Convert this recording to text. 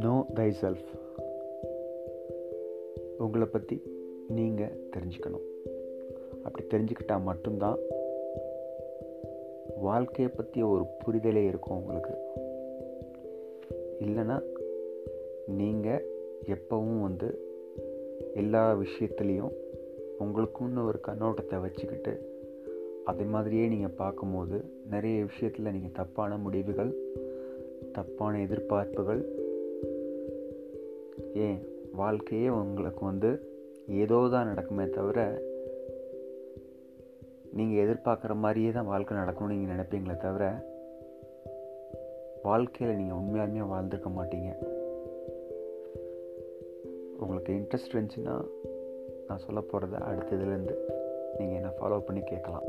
No தை self உங்களை பற்றி நீங்கள் தெரிஞ்சுக்கணும். அப்படி தெரிஞ்சுக்கிட்டால் மட்டும்தான் வாழ்க்கையை பற்றி ஒரு புரிதலே இருக்கும் உங்களுக்கு. இல்லைன்னா நீங்கள் எப்பவும் வந்து எல்லா விஷயத்துலேயும் உங்களுக்குன்னு ஒரு கண்ணோட்டத்தை வச்சுக்கிட்டு அதே மாதிரியே நீங்கள் பார்க்கும்போது நிறைய விஷயத்தில் நீங்கள் தப்பான முடிவுகள் தப்பான எதிர்பார்ப்புகள் ஏன்? வாழ்க்கையே உங்களுக்கு வந்து ஏதோ தான் நடக்குமே தவிர நீங்கள் எதிர்பார்க்குற மாதிரியே தான் வாழ்க்கை நடக்கும்னு நீங்கள் நினைப்பீங்களே தவிர வாழ்க்கையில் நீங்கள் உண்மையாலுமே வாழ்ந்துருக்க மாட்டீங்க. உங்களுக்கு இன்ட்ரெஸ்ட் இருந்துச்சுன்னா நான் சொல்ல போகிறத அடுத்ததுலேருந்து நீங்கள் என்ன ஃபாலோ பண்ணி கேட்கலாம்.